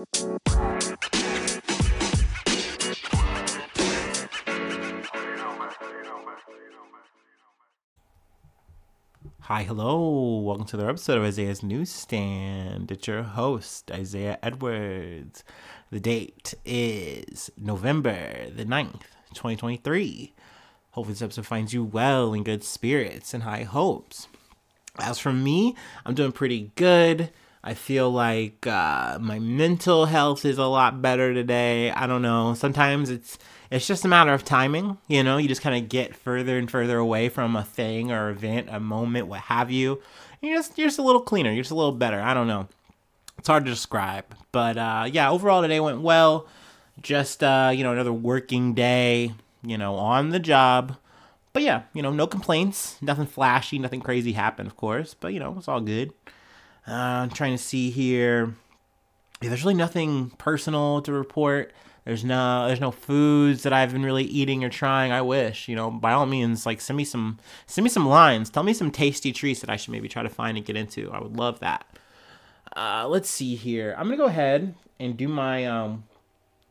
Hi, hello. Welcome to another episode of Isaiah's Newsstand. It's your host, Isaiah Edwards. The date is November the 9th, 2023. Hopefully, this episode finds you well in good spirits and high hopes. As for me, I'm doing pretty good. I feel like uh, my mental health is a lot better today. I don't know. Sometimes it's it's just a matter of timing. You know, you just kind of get further and further away from a thing or event, a moment, what have you. You're just you're just a little cleaner. You're just a little better. I don't know. It's hard to describe, but uh, yeah, overall today went well. Just uh, you know, another working day. You know, on the job. But yeah, you know, no complaints. Nothing flashy. Nothing crazy happened, of course. But you know, it's all good. Uh, I'm trying to see here. Yeah, there's really nothing personal to report. There's no there's no foods that I've been really eating or trying. I wish, you know, by all means, like send me some send me some lines. Tell me some tasty treats that I should maybe try to find and get into. I would love that. Uh, let's see here. I'm gonna go ahead and do my um,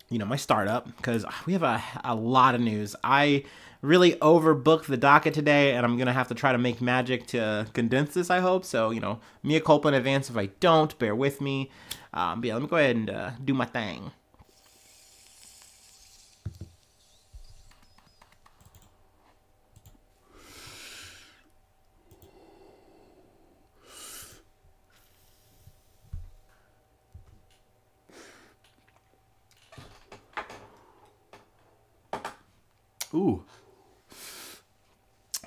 you know, my startup because we have a a lot of news. I really overbooked the docket today, and I'm gonna have to try to make magic to condense this. I hope so. You know, mea culpa in advance if I don't. Bear with me. Um, but yeah, let me go ahead and uh, do my thing. Ooh.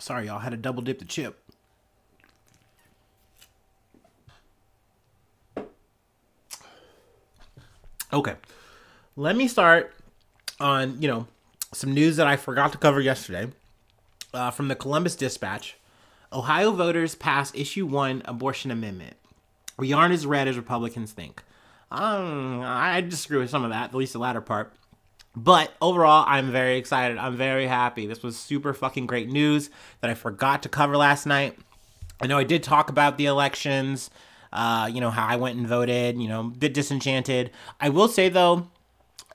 Sorry, y'all. Had to double dip the chip. Okay. Let me start on, you know, some news that I forgot to cover yesterday uh, from the Columbus Dispatch. Ohio voters pass issue one abortion amendment. We aren't as red as Republicans think. Um, I disagree with some of that, at least the latter part. But overall, I'm very excited. I'm very happy. This was super fucking great news that I forgot to cover last night. I know I did talk about the elections, uh, you know, how I went and voted, you know, bit disenchanted. I will say, though,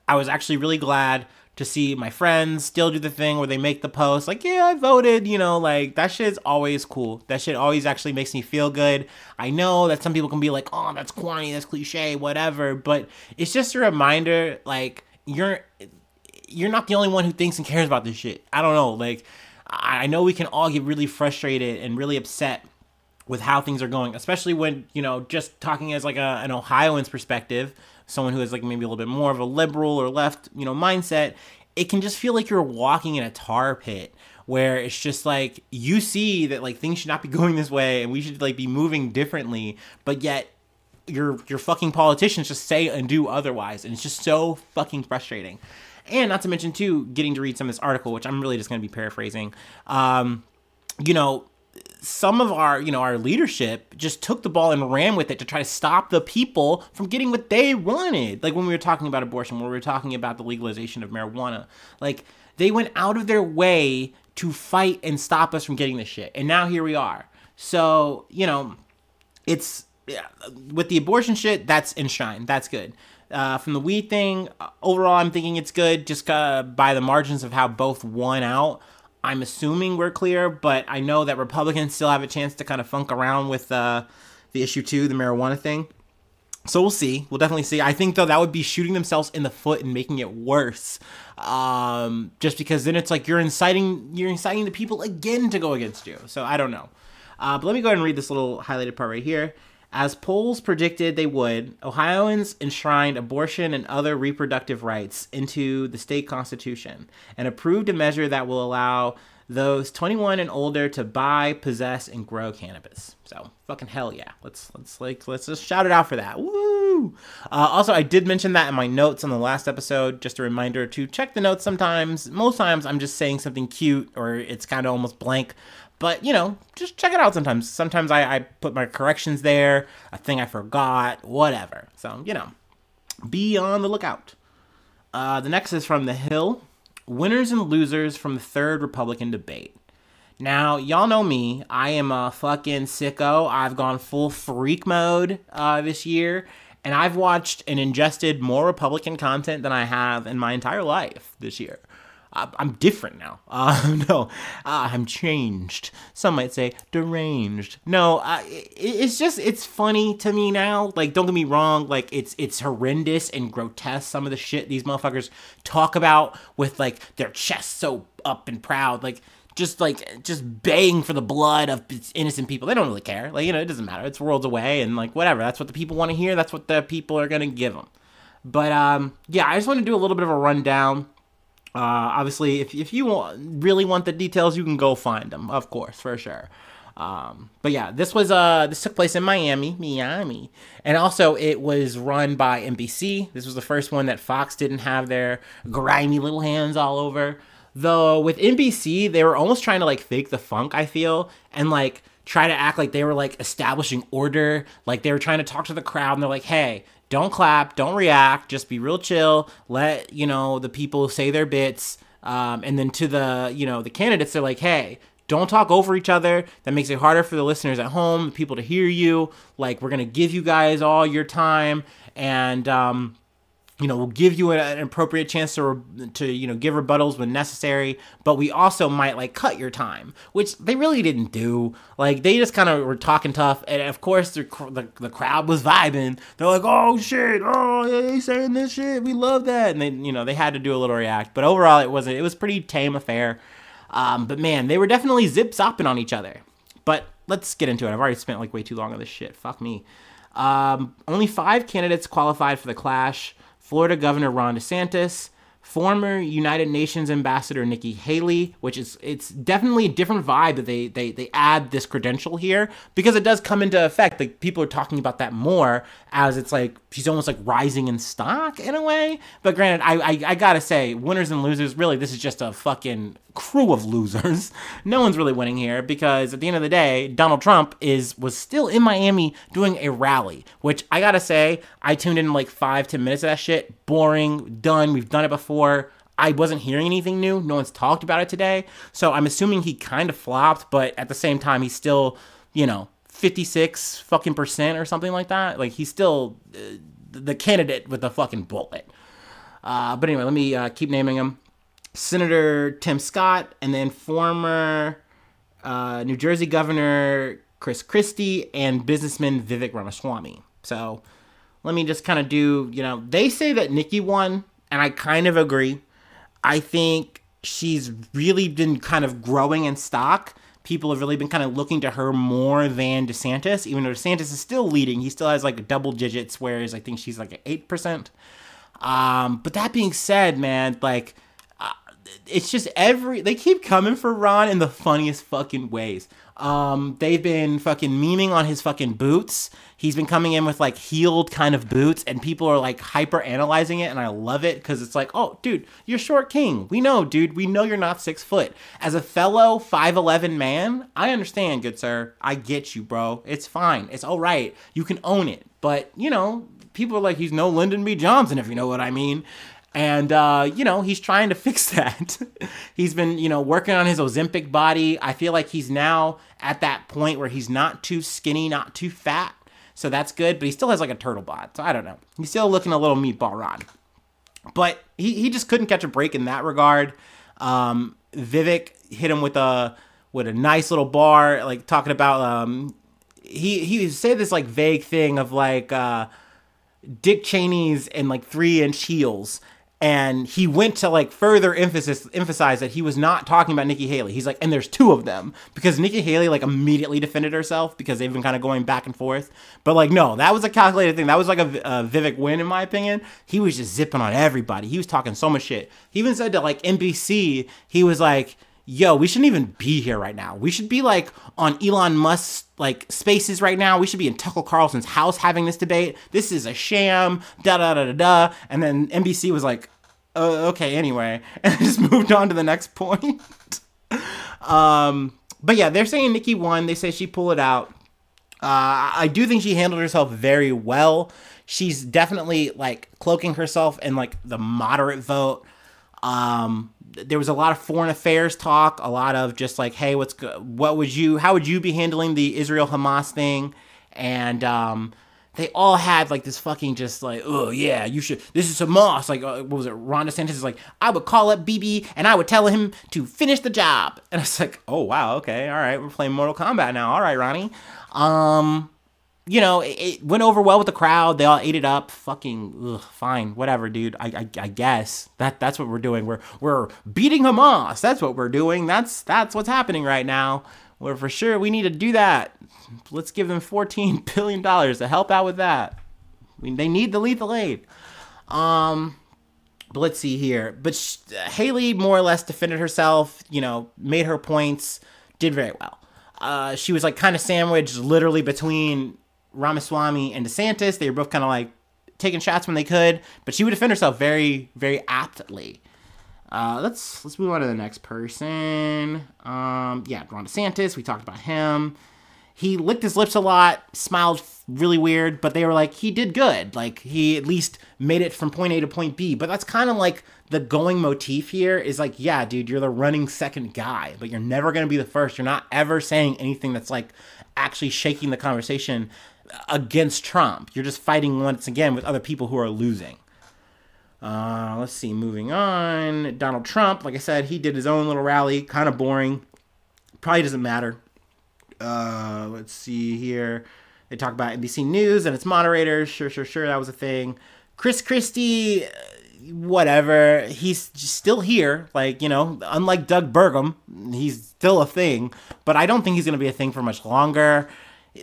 I was actually really glad to see my friends still do the thing where they make the post like yeah i voted you know like that shit's always cool that shit always actually makes me feel good i know that some people can be like oh that's corny that's cliche whatever but it's just a reminder like you're you're not the only one who thinks and cares about this shit. I don't know. Like I know we can all get really frustrated and really upset with how things are going, especially when, you know, just talking as like a, an Ohioan's perspective, someone who is like maybe a little bit more of a liberal or left, you know, mindset, it can just feel like you're walking in a tar pit where it's just like you see that like things should not be going this way and we should like be moving differently, but yet your your fucking politicians just say and do otherwise, and it's just so fucking frustrating. And not to mention too, getting to read some of this article, which I'm really just going to be paraphrasing. Um, you know, some of our you know our leadership just took the ball and ran with it to try to stop the people from getting what they wanted like when we were talking about abortion when we were talking about the legalization of marijuana like they went out of their way to fight and stop us from getting this shit and now here we are so you know it's yeah, with the abortion shit, that's enshrined. That's good. Uh, from the weed thing, uh, overall, I'm thinking it's good just uh, by the margins of how both won out. I'm assuming we're clear, but I know that Republicans still have a chance to kind of funk around with uh, the issue too, the marijuana thing. So we'll see. We'll definitely see. I think though that would be shooting themselves in the foot and making it worse. Um, just because then it's like you're inciting you're inciting the people again to go against you. So I don't know. Uh, but let me go ahead and read this little highlighted part right here. As polls predicted they would, Ohioans enshrined abortion and other reproductive rights into the state constitution and approved a measure that will allow those 21 and older to buy, possess, and grow cannabis. So fucking hell yeah! Let's let's like let's just shout it out for that. Woo! Uh, also, I did mention that in my notes on the last episode. Just a reminder to check the notes. Sometimes, most times, I'm just saying something cute or it's kind of almost blank. But you know, just check it out sometimes. Sometimes I, I put my corrections there, a thing I forgot, whatever. So, you know, be on the lookout. Uh, the next is from The Hill Winners and Losers from the Third Republican Debate. Now, y'all know me. I am a fucking sicko. I've gone full freak mode uh, this year. And I've watched and ingested more Republican content than I have in my entire life this year. I'm different now. Uh, no, I'm changed. Some might say deranged. No, uh, it's just it's funny to me now. Like, don't get me wrong. Like, it's it's horrendous and grotesque. Some of the shit these motherfuckers talk about with like their chests so up and proud. Like, just like just baying for the blood of innocent people. They don't really care. Like, you know, it doesn't matter. It's worlds away, and like whatever. That's what the people want to hear. That's what the people are gonna give them. But um, yeah, I just want to do a little bit of a rundown uh, obviously, if, if you want, really want the details, you can go find them, of course, for sure. Um, but yeah, this was uh this took place in Miami, Miami, and also it was run by NBC. This was the first one that Fox didn't have their grimy little hands all over. Though with NBC, they were almost trying to like fake the funk. I feel and like try to act like they were like establishing order, like they were trying to talk to the crowd, and they're like, "Hey, don't clap, don't react, just be real chill. Let you know the people say their bits, um, and then to the you know the candidates, they're like, hey, don't talk over each other. That makes it harder for the listeners at home, people to hear you. Like we're gonna give you guys all your time, and um, you know, we'll give you an appropriate chance to, to, you know, give rebuttals when necessary, but we also might like cut your time, which they really didn't do. Like they just kind of were talking tough, and of course the, the, the crowd was vibing. They're like, "Oh shit! Oh, yeah, he's saying this shit. We love that." And they, you know, they had to do a little react, but overall, it wasn't. it was pretty tame affair. Um, but man, they were definitely zip zopping on each other. But let's get into it. I've already spent like way too long on this shit. Fuck me. Um, only five candidates qualified for the clash. Florida Governor Ron DeSantis, former United Nations Ambassador Nikki Haley, which is it's definitely a different vibe that they they they add this credential here because it does come into effect. Like people are talking about that more as it's like she's almost like rising in stock in a way. But granted, I I, I gotta say, winners and losers. Really, this is just a fucking crew of losers. No one's really winning here because at the end of the day, Donald Trump is was still in Miami doing a rally, which I gotta say, I tuned in like five, ten minutes of that shit. Boring, done. We've done it before. I wasn't hearing anything new. No one's talked about it today. So I'm assuming he kind of flopped, but at the same time, he's still, you know, 56 fucking percent or something like that. Like he's still uh, the candidate with the fucking bullet. Uh, but anyway, let me uh, keep naming him. Senator Tim Scott, and then former uh, New Jersey Governor Chris Christie and businessman Vivek Ramaswamy. So let me just kind of do, you know, they say that Nikki won, and I kind of agree. I think she's really been kind of growing in stock. People have really been kind of looking to her more than DeSantis, even though DeSantis is still leading. He still has like double digits, whereas I think she's like 8%. Um, but that being said, man, like, it's just every they keep coming for Ron in the funniest fucking ways. Um, they've been fucking memeing on his fucking boots. He's been coming in with like heeled kind of boots, and people are like hyper analyzing it, and I love it because it's like, oh, dude, you're short king. We know, dude. We know you're not six foot. As a fellow five eleven man, I understand, good sir. I get you, bro. It's fine. It's all right. You can own it. But you know, people are like, he's no Lyndon B. Johnson, if you know what I mean. And, uh, you know, he's trying to fix that. he's been, you know, working on his Ozempic body. I feel like he's now at that point where he's not too skinny, not too fat. So that's good, but he still has like a turtle bod. So I don't know. He's still looking a little meatball Ron. But he, he just couldn't catch a break in that regard. Um, Vivek hit him with a with a nice little bar, like talking about um, he he said this like vague thing of like uh, Dick Cheney's and like three inch heels and he went to like further emphasis emphasize that he was not talking about Nikki Haley. He's like, and there's two of them because Nikki Haley like immediately defended herself because they've been kind of going back and forth. But like, no, that was a calculated thing. That was like a, a Vivek win in my opinion. He was just zipping on everybody. He was talking so much shit. He even said to like NBC, he was like, yo, we shouldn't even be here right now. We should be like on Elon Musk's like spaces right now. We should be in Tucker Carlson's house having this debate. This is a sham. Da da da da da. And then NBC was like, uh, okay, anyway, and just moved on to the next point. um, but yeah, they're saying Nikki won. They say she pulled it out. Uh, I do think she handled herself very well. She's definitely like cloaking herself in like the moderate vote. Um, there was a lot of foreign affairs talk, a lot of just like, hey, what's what would you, how would you be handling the Israel Hamas thing? And um, they all had like this fucking just like, oh yeah, you should. This is Hamas. Like, uh, what was it? Ron DeSantis is like, I would call up Bibi and I would tell him to finish the job. And I was like, oh wow, okay, all right, we're playing Mortal Kombat now. All right, Ronnie. Um, you know, it, went over well with the crowd. They all ate it up. Fucking ugh, fine, whatever, dude. I, I, I guess that that's what we're doing. We're we're beating Hamas. That's what we're doing. That's that's what's happening right now. We're for sure we need to do that. Let's give them fourteen billion dollars to help out with that. I mean, they need the lethal aid. Um, but let's see here. But sh- Haley more or less defended herself. You know, made her points. Did very well. Uh, she was like kind of sandwiched literally between Ramaswamy and DeSantis. They were both kind of like taking shots when they could, but she would defend herself very, very aptly. Uh, let's let's move on to the next person. Um, yeah, Ron DeSantis. We talked about him. He licked his lips a lot, smiled really weird, but they were like, he did good. Like he at least made it from point A to point B. But that's kind of like the going motif here is like, yeah, dude, you're the running second guy, but you're never gonna be the first. You're not ever saying anything that's like actually shaking the conversation against Trump. You're just fighting once again with other people who are losing. Uh, let's see, moving on. Donald Trump, like I said, he did his own little rally, kind of boring. Probably doesn't matter. Uh, let's see here. They talk about NBC News and its moderators. Sure, sure, sure. That was a thing. Chris Christie, uh, whatever. He's still here. Like, you know, unlike Doug Burgum, he's still a thing. But I don't think he's going to be a thing for much longer.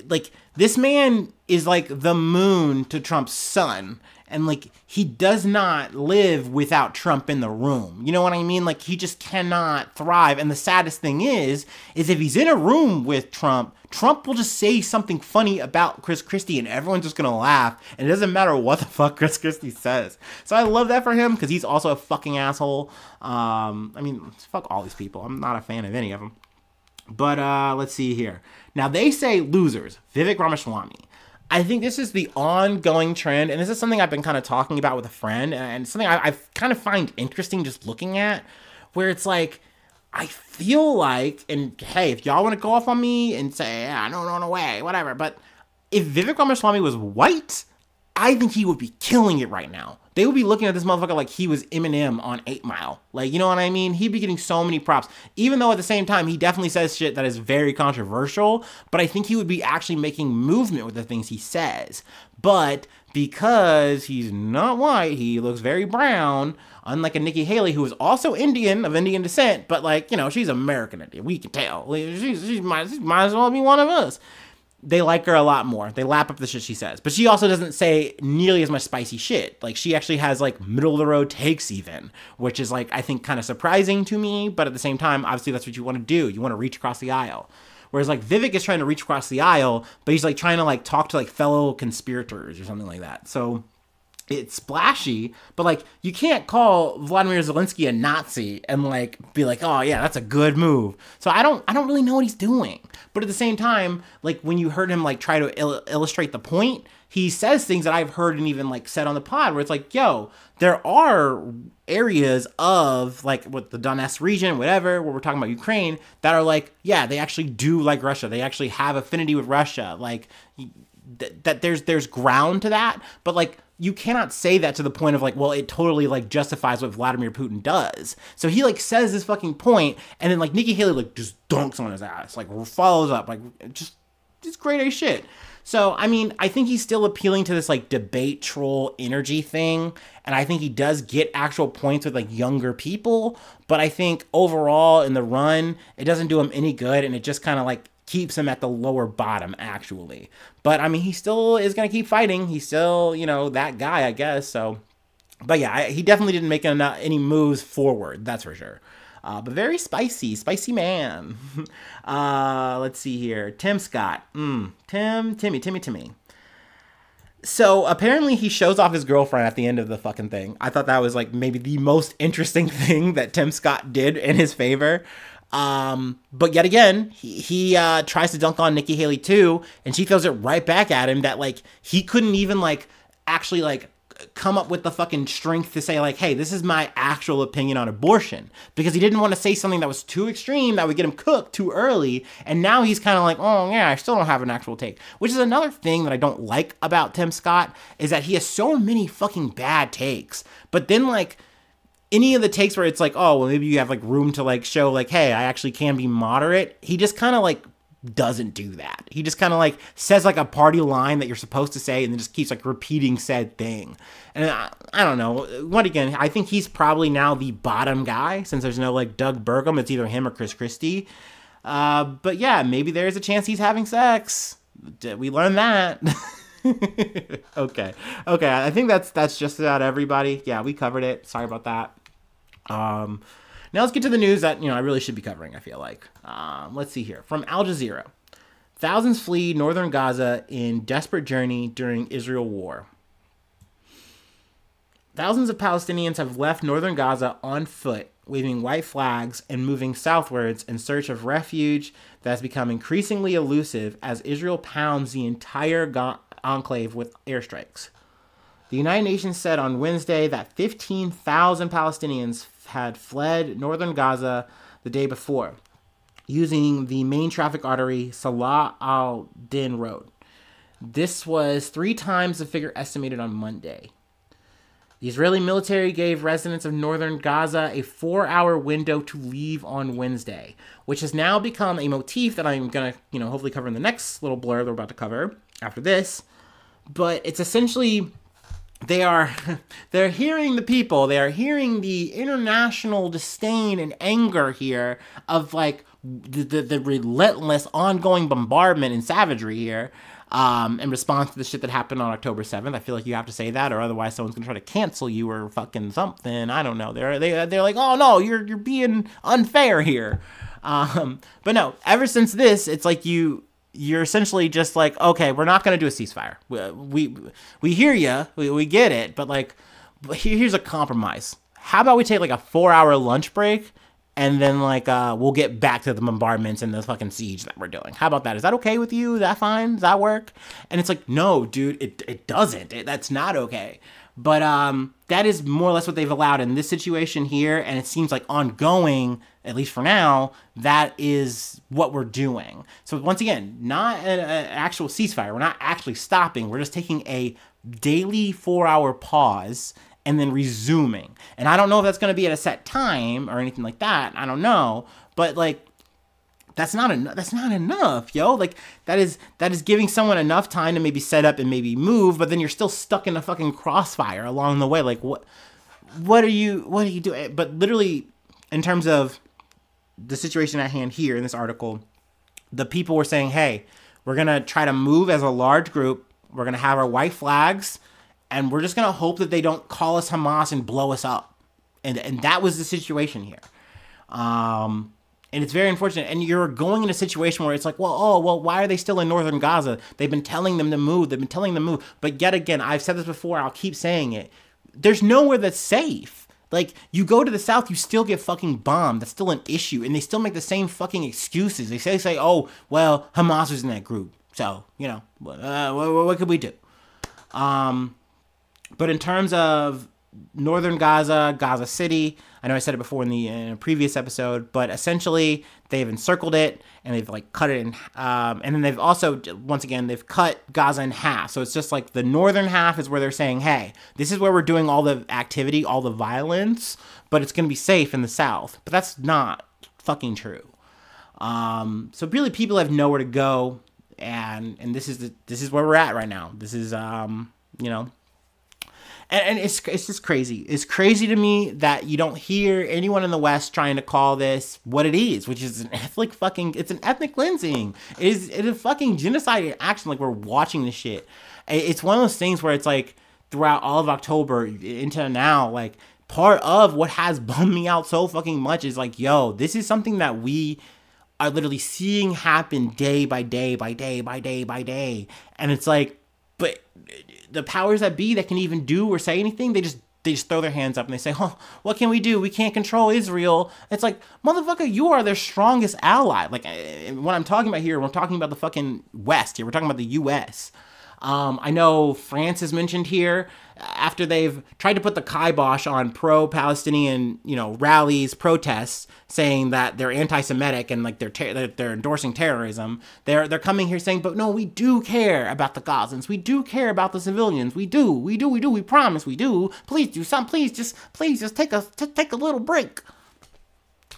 Like, this man is like the moon to Trump's sun. And like he does not live without Trump in the room. You know what I mean? Like he just cannot thrive. And the saddest thing is, is if he's in a room with Trump, Trump will just say something funny about Chris Christie and everyone's just gonna laugh. And it doesn't matter what the fuck Chris Christie says. So I love that for him because he's also a fucking asshole. Um, I mean, fuck all these people. I'm not a fan of any of them. But uh, let's see here. Now they say losers. Vivek Ramaswamy. I think this is the ongoing trend, and this is something I've been kind of talking about with a friend, and something I, I kind of find interesting just looking at, where it's like, I feel like, and hey, if y'all want to go off on me and say, no, no, no way, whatever, but if Vivek Ramaswamy was white, I think he would be killing it right now they would be looking at this motherfucker like he was Eminem on 8 Mile. Like, you know what I mean? He'd be getting so many props. Even though at the same time, he definitely says shit that is very controversial, but I think he would be actually making movement with the things he says. But because he's not white, he looks very brown, unlike a Nikki Haley, who is also Indian, of Indian descent, but like, you know, she's American Indian. We can tell. She's, she might, she might as well be one of us they like her a lot more. They lap up the shit she says. But she also doesn't say nearly as much spicy shit. Like she actually has like middle of the road takes even, which is like I think kind of surprising to me, but at the same time, obviously that's what you want to do. You want to reach across the aisle. Whereas like Vivek is trying to reach across the aisle, but he's like trying to like talk to like fellow conspirators or something like that. So it's splashy, but like you can't call Vladimir Zelensky a Nazi and like be like, oh yeah, that's a good move. So I don't I don't really know what he's doing. But at the same time, like when you heard him like try to il- illustrate the point, he says things that I've heard and even like said on the pod where it's like, yo, there are areas of like what the Donetsk region, whatever, where we're talking about Ukraine, that are like, yeah, they actually do like Russia. They actually have affinity with Russia. Like th- that there's there's ground to that, but like you cannot say that to the point of like, well, it totally like justifies what Vladimir Putin does. So he like says this fucking point, and then like Nikki Haley like just dunks on his ass, like follows up, like just just great as shit. So I mean, I think he's still appealing to this like debate troll energy thing, and I think he does get actual points with like younger people. But I think overall in the run, it doesn't do him any good, and it just kind of like keeps him at the lower bottom actually. But I mean, he still is going to keep fighting. He's still, you know, that guy, I guess. So, but yeah, I, he definitely didn't make enough, any moves forward. That's for sure. Uh, but very spicy, spicy man. uh, let's see here. Tim Scott. Mm, Tim, Timmy, Timmy, Timmy. So apparently he shows off his girlfriend at the end of the fucking thing. I thought that was like maybe the most interesting thing that Tim Scott did in his favor. Um, but yet again, he, he uh, tries to dunk on Nikki Haley too, and she throws it right back at him that like he couldn't even like actually like come up with the fucking strength to say like, "Hey, this is my actual opinion on abortion," because he didn't want to say something that was too extreme that would get him cooked too early. And now he's kind of like, "Oh yeah, I still don't have an actual take," which is another thing that I don't like about Tim Scott is that he has so many fucking bad takes, but then like any of the takes where it's like, oh, well, maybe you have like room to like show like, hey, I actually can be moderate. He just kind of like doesn't do that. He just kind of like says like a party line that you're supposed to say and then just keeps like repeating said thing. And I, I don't know. What again, I think he's probably now the bottom guy since there's no like Doug Burgum. It's either him or Chris Christie. Uh, but yeah, maybe there's a chance he's having sex. Did We learn that. okay. Okay. I think that's that's just about everybody. Yeah, we covered it. Sorry about that. Um now let's get to the news that you know I really should be covering. I feel like. Um, let's see here from Al Jazeera. Thousands flee northern Gaza in desperate journey during Israel war. Thousands of Palestinians have left northern Gaza on foot, waving white flags and moving southwards in search of refuge that has become increasingly elusive as Israel pounds the entire Ga- enclave with airstrikes. The United Nations said on Wednesday that 15,000 Palestinians had fled northern Gaza the day before, using the main traffic artery Salah al Din Road. This was three times the figure estimated on Monday. The Israeli military gave residents of northern Gaza a four hour window to leave on Wednesday, which has now become a motif that I'm going to, you know, hopefully cover in the next little blur that we're about to cover after this. But it's essentially they are they're hearing the people they are hearing the international disdain and anger here of like the, the, the relentless ongoing bombardment and savagery here um, in response to the shit that happened on October 7th. I feel like you have to say that, or otherwise someone's gonna try to cancel you or fucking something. I don't know. They're they they're like, oh no, you're you're being unfair here. Um, but no, ever since this, it's like you you're essentially just like, okay, we're not going to do a ceasefire. We, we, we hear you, we, we get it, but like, here's a compromise. How about we take like a four hour lunch break and then like uh, we'll get back to the bombardments and the fucking siege that we're doing. How about that? Is that okay with you? Is that fine? Does that work? And it's like, no, dude, it, it doesn't. It, that's not okay. But um, that is more or less what they've allowed in this situation here, and it seems like ongoing, at least for now, that is what we're doing. So once again, not an, an actual ceasefire. We're not actually stopping. We're just taking a daily four-hour pause and then resuming. And I don't know if that's going to be at a set time or anything like that. I don't know, but like that's not enough that's not enough yo. Like that is that is giving someone enough time to maybe set up and maybe move but then you're still stuck in a fucking crossfire along the way. Like what what are you what are you doing? But literally in terms of the situation at hand here in this article the people were saying hey we're gonna try to move as a large group. We're gonna have our white flags and we're just gonna hope that they don't call us hamas and blow us up. And and that was the situation here. Um and it's very unfortunate. And you're going in a situation where it's like, well, oh, well, why are they still in northern Gaza? They've been telling them to move. They've been telling them to move. But yet again, I've said this before. I'll keep saying it. There's nowhere that's safe. Like you go to the south, you still get fucking bombed. That's still an issue, and they still make the same fucking excuses. They say, say, oh, well, Hamas was in that group, so you know, uh, what, what could we do? Um, but in terms of northern Gaza, Gaza City. I know I said it before in the in a previous episode, but essentially they've encircled it and they've like cut it in, um, and then they've also once again they've cut Gaza in half. So it's just like the northern half is where they're saying, hey, this is where we're doing all the activity, all the violence, but it's gonna be safe in the south. But that's not fucking true. Um, so really, people have nowhere to go, and and this is the this is where we're at right now. This is um, you know and, it's it's just crazy. It's crazy to me that you don't hear anyone in the West trying to call this what it is, which is an ethnic fucking. It's an ethnic cleansing. It is it is a fucking genocide in action. Like we're watching this shit. It's one of those things where it's like throughout all of October into now, like part of what has bummed me out so fucking much is like, yo, this is something that we are literally seeing happen day by day by day by day by day, and it's like, but the powers that be that can even do or say anything, they just they just throw their hands up and they say, "Oh, what can we do? We can't control Israel." It's like, motherfucker, you are their strongest ally. Like, eh, what I'm talking about here, we're talking about the fucking West here. We're talking about the U.S. Um, I know France is mentioned here after they've tried to put the kibosh on pro-Palestinian, you know, rallies, protests, saying that they're anti-Semitic and like they're ter- they're endorsing terrorism. They're they're coming here saying, but no, we do care about the Gazans. We do care about the civilians. We do, we do, we do. We promise, we do. Please do some. Please just, please just take a take a little break.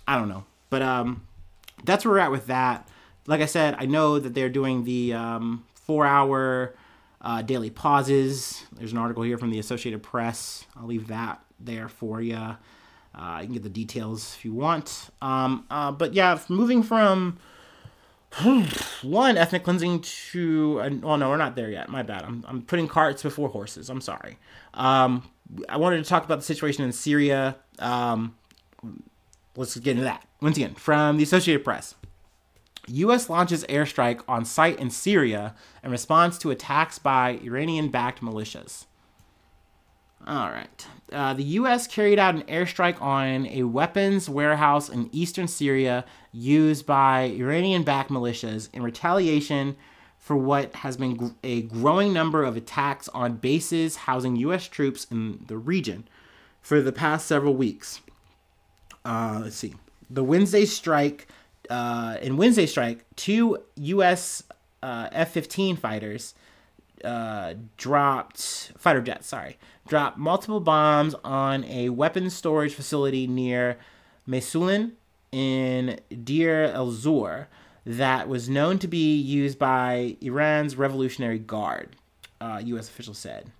I don't know, but um, that's where we're at with that. Like I said, I know that they're doing the um, four-hour uh, daily pauses. There's an article here from the Associated Press. I'll leave that there for you. Uh, you can get the details if you want. Um, uh, but yeah, moving from one ethnic cleansing to well, no, we're not there yet. My bad. I'm, I'm putting carts before horses. I'm sorry. Um, I wanted to talk about the situation in Syria. Um, let's get into that. Once again, from the Associated Press. U.S. launches airstrike on site in Syria in response to attacks by Iranian backed militias. All right. Uh, the U.S. carried out an airstrike on a weapons warehouse in eastern Syria used by Iranian backed militias in retaliation for what has been gr- a growing number of attacks on bases housing U.S. troops in the region for the past several weeks. Uh, let's see. The Wednesday strike uh, in Wednesday strike, two U.S. Uh, F-15 fighters uh, dropped fighter jets. Sorry, dropped multiple bombs on a weapons storage facility near Meysoulin in Deir el-Zor that was known to be used by Iran's Revolutionary Guard. U.S. Uh, officials said.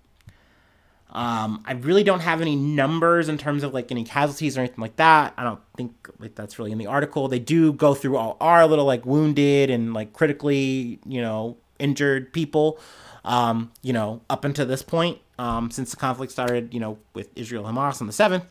Um, I really don't have any numbers in terms of like any casualties or anything like that. I don't think like that's really in the article. They do go through all our little like wounded and like critically, you know, injured people. Um, you know, up until this point, um, since the conflict started, you know, with Israel Hamas on the seventh.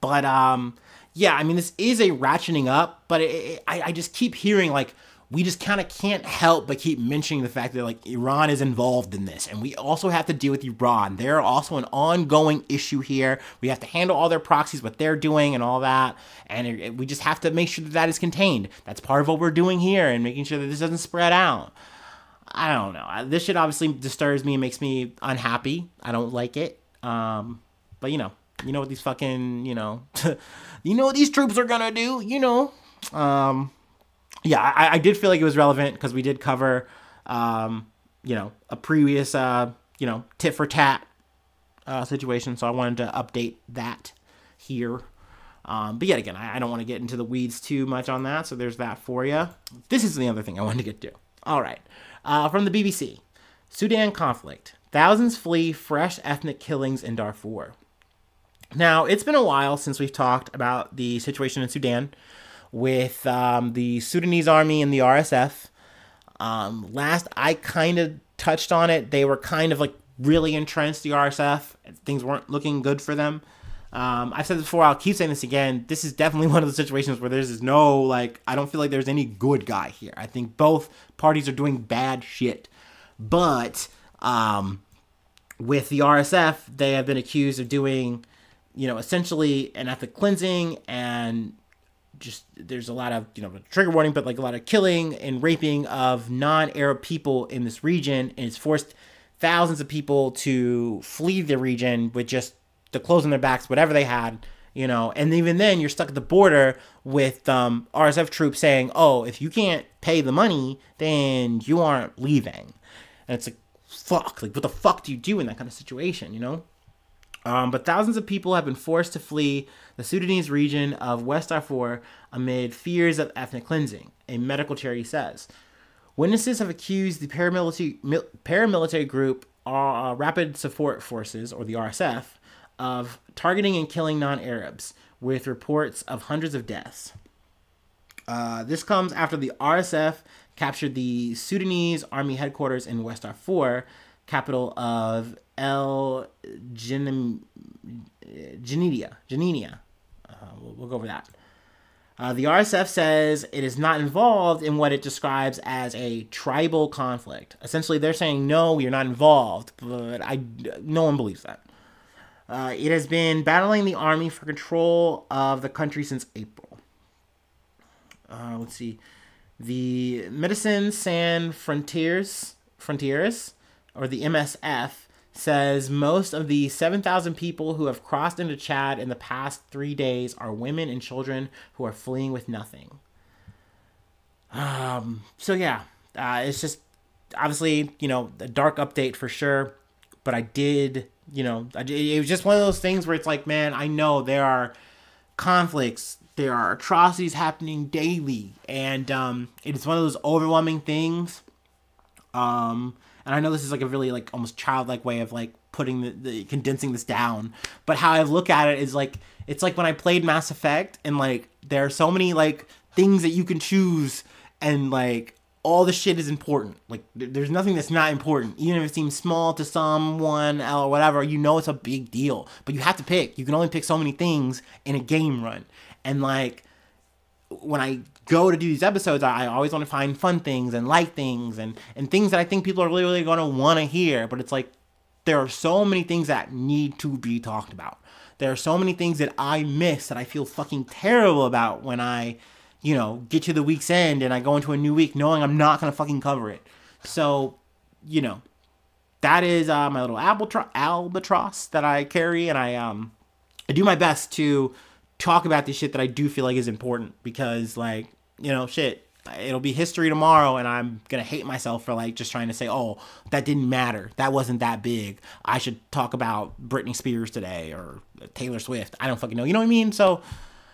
But um, yeah, I mean, this is a ratcheting up, but it, it, I, I just keep hearing like we just kind of can't help but keep mentioning the fact that like Iran is involved in this, and we also have to deal with Iran. They're also an ongoing issue here. We have to handle all their proxies, what they're doing, and all that, and it, we just have to make sure that that is contained. That's part of what we're doing here, and making sure that this doesn't spread out. I don't know. This shit obviously disturbs me and makes me unhappy. I don't like it. Um, but you know, you know what these fucking, you know, you know what these troops are gonna do. You know, um, yeah, I, I did feel like it was relevant because we did cover, um, you know, a previous, uh, you know, tit for tat uh, situation. So I wanted to update that here. Um, but yet again, I, I don't want to get into the weeds too much on that. So there's that for you. This is the other thing I wanted to get to. All right. Uh, from the BBC Sudan conflict. Thousands flee fresh ethnic killings in Darfur. Now, it's been a while since we've talked about the situation in Sudan with um, the Sudanese army and the RSF. Um, last I kind of touched on it, they were kind of like really entrenched, the RSF. Things weren't looking good for them. Um, I've said this before, I'll keep saying this again. This is definitely one of the situations where there's no, like, I don't feel like there's any good guy here. I think both parties are doing bad shit. But um, with the RSF, they have been accused of doing, you know, essentially an ethnic cleansing and just there's a lot of you know trigger warning, but like a lot of killing and raping of non-Arab people in this region, and it's forced thousands of people to flee the region with just the clothes on their backs, whatever they had, you know. And even then, you're stuck at the border with um, RSF troops saying, "Oh, if you can't pay the money, then you aren't leaving." And it's like, fuck, like what the fuck do you do in that kind of situation, you know? Um, but thousands of people have been forced to flee the Sudanese region of West Darfur amid fears of ethnic cleansing, a medical charity says. Witnesses have accused the paramilitary, paramilitary group uh, Rapid Support Forces, or the RSF, of targeting and killing non Arabs, with reports of hundreds of deaths. Uh, this comes after the RSF captured the Sudanese army headquarters in West Darfur, capital of El Jenidia. Jenidia. Uh, we'll, we'll, go over that. Uh, the RSF says it is not involved in what it describes as a tribal conflict. Essentially, they're saying no, you're not involved, but I no one believes that. Uh, it has been battling the army for control of the country since April. Uh, let's see, the Medicine Sans Frontiers Frontiers or the MSF, says most of the 7,000 people who have crossed into Chad in the past three days are women and children who are fleeing with nothing. Um, so yeah, uh, it's just obviously, you know, a dark update for sure. But I did, you know, I it was just one of those things where it's like, man, I know there are conflicts, there are atrocities happening daily, and um, it's one of those overwhelming things. Um, and I know this is like a really like almost childlike way of like putting the, the condensing this down, but how I look at it is like it's like when I played Mass Effect and like there are so many like things that you can choose and like all the shit is important. Like there's nothing that's not important, even if it seems small to someone or whatever. You know it's a big deal, but you have to pick. You can only pick so many things in a game run, and like when I go to do these episodes, I always want to find fun things and light things and and things that I think people are really really going to want to hear. But it's like there are so many things that need to be talked about. There are so many things that I miss that I feel fucking terrible about when I you know, get to the week's end and I go into a new week knowing I'm not gonna fucking cover it. So, you know, that is uh, my little albatros, albatross that I carry, and I um, I do my best to talk about the shit that I do feel like is important because, like, you know, shit, it'll be history tomorrow, and I'm gonna hate myself for like just trying to say, oh, that didn't matter, that wasn't that big. I should talk about Britney Spears today or Taylor Swift. I don't fucking know. You know what I mean? So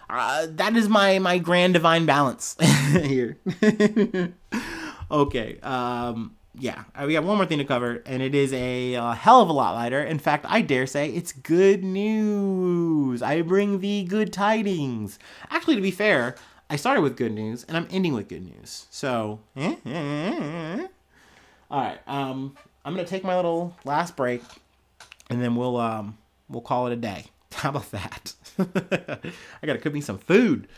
uh, that is my my grand divine balance here. okay. Um, yeah, uh, we got one more thing to cover, and it is a, a, hell of a lot lighter. In fact, I dare say it's good news. I bring the good tidings. Actually, to be fair, I started with good news, and I'm ending with good news. So, eh, eh, eh, all right. Um, I'm gonna take my little last break, and then we'll um we'll call it a day. How about that? I gotta cook me some food.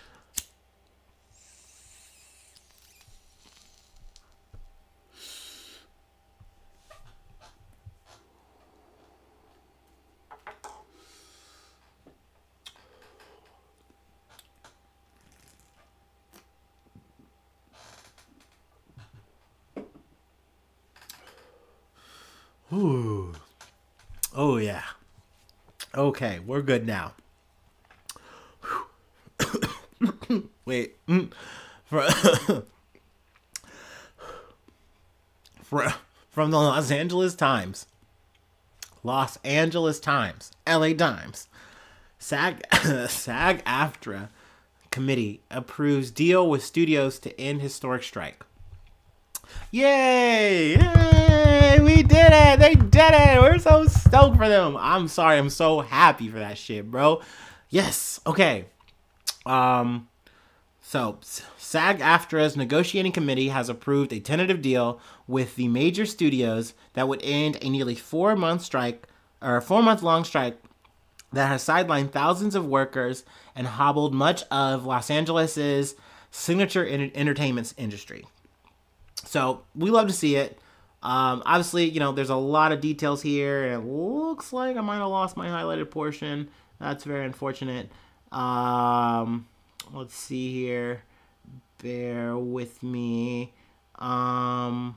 Ooh. Oh yeah. Okay, we're good now. Wait. Mm. From the Los Angeles Times. Los Angeles Times. LA Times. SAG SAG AFTRA committee approves deal with studios to end historic strike. Yay! Yay! We did it! They did it! We're so stoked for them. I'm sorry, I'm so happy for that shit, bro. Yes. Okay. Um so SAG AFTRA's negotiating committee has approved a tentative deal with the major studios that would end a nearly four month strike or a four month long strike that has sidelined thousands of workers and hobbled much of Los Angeles's signature entertainment industry. So we love to see it. Um, obviously, you know, there's a lot of details here. It looks like I might have lost my highlighted portion. That's very unfortunate. Um, let's see here. Bear with me. Um,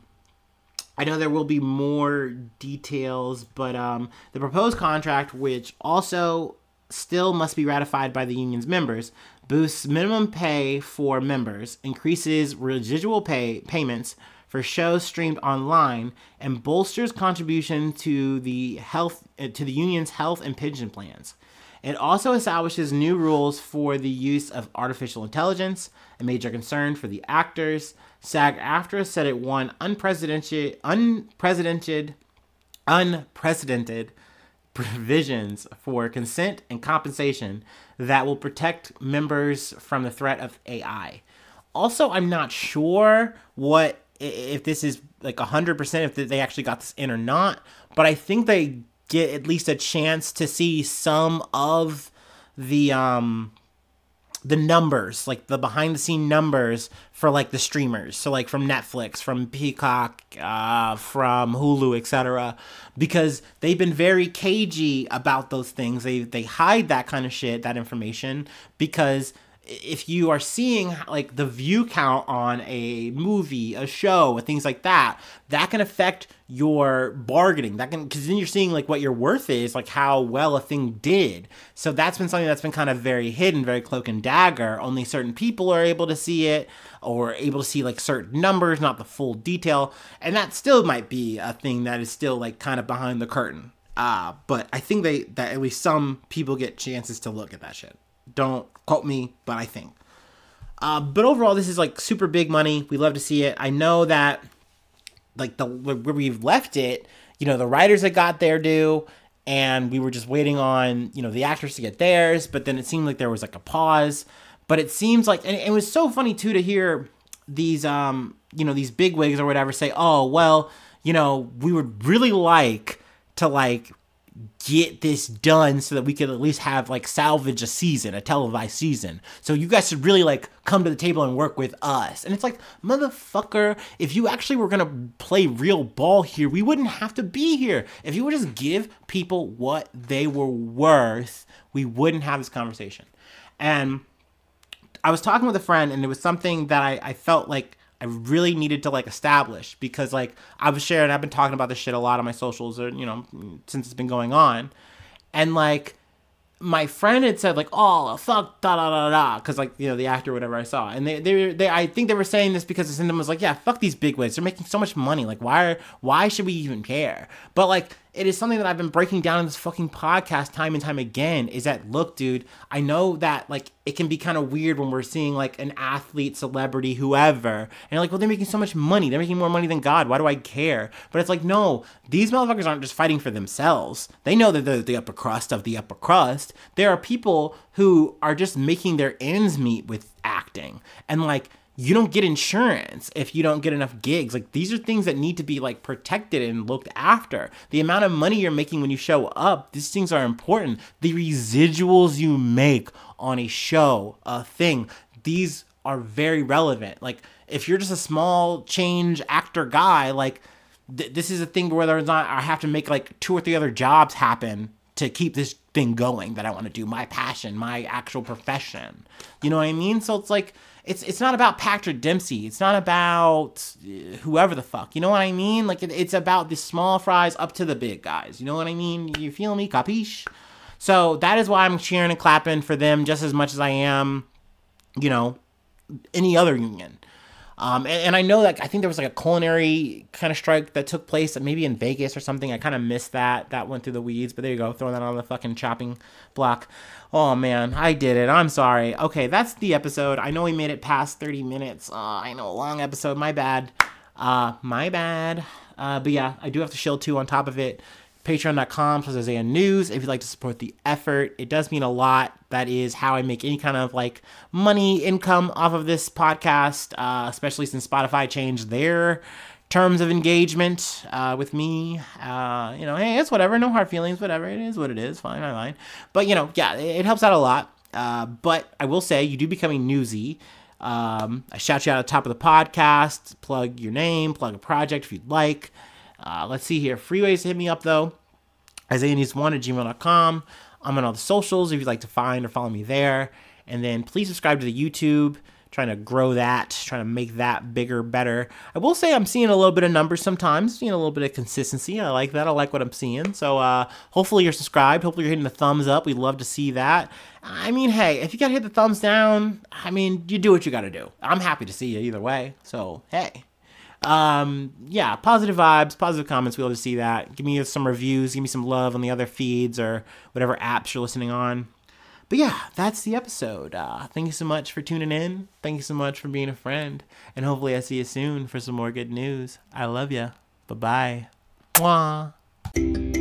I know there will be more details, but um, the proposed contract, which also still must be ratified by the union's members, boosts minimum pay for members, increases residual pay payments for shows streamed online, and bolsters contribution to the health uh, to the union's health and pension plans. It also establishes new rules for the use of artificial intelligence, a major concern for the actors. SAG-AFTRA said it won unprecedented, unprecedented, unprecedented provisions for consent and compensation that will protect members from the threat of AI. Also, I'm not sure what if this is like 100% if they actually got this in or not, but I think they get at least a chance to see some of the um the numbers, like the behind the scene numbers for like the streamers. So like from Netflix, from Peacock, uh, from Hulu, etc. Because they've been very cagey about those things. They they hide that kind of shit, that information, because if you are seeing like the view count on a movie, a show, things like that, that can affect your bargaining. That can because then you're seeing like what your worth is, like how well a thing did. So that's been something that's been kind of very hidden, very cloak and dagger. Only certain people are able to see it or able to see like certain numbers, not the full detail. And that still might be a thing that is still like kind of behind the curtain. Uh, but I think they that at least some people get chances to look at that shit. Don't quote me, but I think. Uh, but overall, this is like super big money. We love to see it. I know that, like the where we've left it, you know, the writers had got their due, and we were just waiting on you know the actors to get theirs. But then it seemed like there was like a pause. But it seems like, and it was so funny too to hear these, um, you know, these big wigs or whatever say, "Oh, well, you know, we would really like to like get this done so that we could at least have like salvage a season, a televised season. So you guys should really like come to the table and work with us. And it's like, motherfucker, if you actually were gonna play real ball here, we wouldn't have to be here. If you would just give people what they were worth, we wouldn't have this conversation. And I was talking with a friend and it was something that I, I felt like I really needed to like establish because like I was sharing, I've been talking about this shit a lot on my socials or you know since it's been going on, and like my friend had said like oh fuck da da da da because like you know the actor whatever I saw. And they they they I think they were saying this because the syndrome was like yeah fuck these big wigs they're making so much money. Like why are, why should we even care? But like it is something that I've been breaking down in this fucking podcast time and time again is that look, dude, I know that like it can be kind of weird when we're seeing like an athlete, celebrity, whoever, and you're like, well, they're making so much money. They're making more money than God. Why do I care? But it's like, no, these motherfuckers aren't just fighting for themselves. They know that they're the upper crust of the upper crust. There are people who are just making their ends meet with acting. And like you don't get insurance if you don't get enough gigs. Like these are things that need to be like protected and looked after. The amount of money you're making when you show up, these things are important. The residuals you make on a show, a thing, these are very relevant. Like if you're just a small change actor guy, like th- this is a thing where there's not I have to make like two or three other jobs happen to keep this thing going that I want to do, my passion, my actual profession. You know what I mean? So it's like it's it's not about Patrick Dempsey. It's not about uh, whoever the fuck. You know what I mean? Like it, it's about the small fries up to the big guys. You know what I mean? You feel me? Capiche? So that is why I'm cheering and clapping for them just as much as I am, you know, any other union. Um, and, and, I know that I think there was like a culinary kind of strike that took place, maybe in Vegas or something. I kind of missed that. That went through the weeds, but there you go, throwing that on the fucking chopping block. Oh man, I did it. I'm sorry. Okay, that's the episode. I know we made it past 30 minutes. Uh, I know, a long episode. My bad. Uh, my bad. Uh, but yeah, I do have to shill too on top of it patreon.com slash Isaiah News if you'd like to support the effort. It does mean a lot. That is how I make any kind of like money income off of this podcast, uh, especially since Spotify changed their terms of engagement uh, with me. Uh, you know, hey, it's whatever, no hard feelings, whatever. It is what it is. Fine, I fine. But you know, yeah, it, it helps out a lot. Uh, but I will say, you do become a newsy. Um, I shout you out at the top of the podcast. Plug your name, plug a project if you'd like. Uh, let's see here. Free ways to hit me up though. IsaiahNews1 at gmail.com. I'm on all the socials if you'd like to find or follow me there. And then please subscribe to the YouTube. Trying to grow that, trying to make that bigger, better. I will say I'm seeing a little bit of numbers sometimes, seeing a little bit of consistency. I like that. I like what I'm seeing. So uh, hopefully you're subscribed. Hopefully you're hitting the thumbs up. We'd love to see that. I mean, hey, if you gotta hit the thumbs down, I mean, you do what you gotta do. I'm happy to see you either way. So hey. Um, yeah, positive vibes, positive comments. We love to see that. Give me some reviews. Give me some love on the other feeds or whatever apps you're listening on. But yeah, that's the episode. Uh, thank you so much for tuning in. Thank you so much for being a friend. And hopefully, I see you soon for some more good news. I love you. Bye bye. Mwah.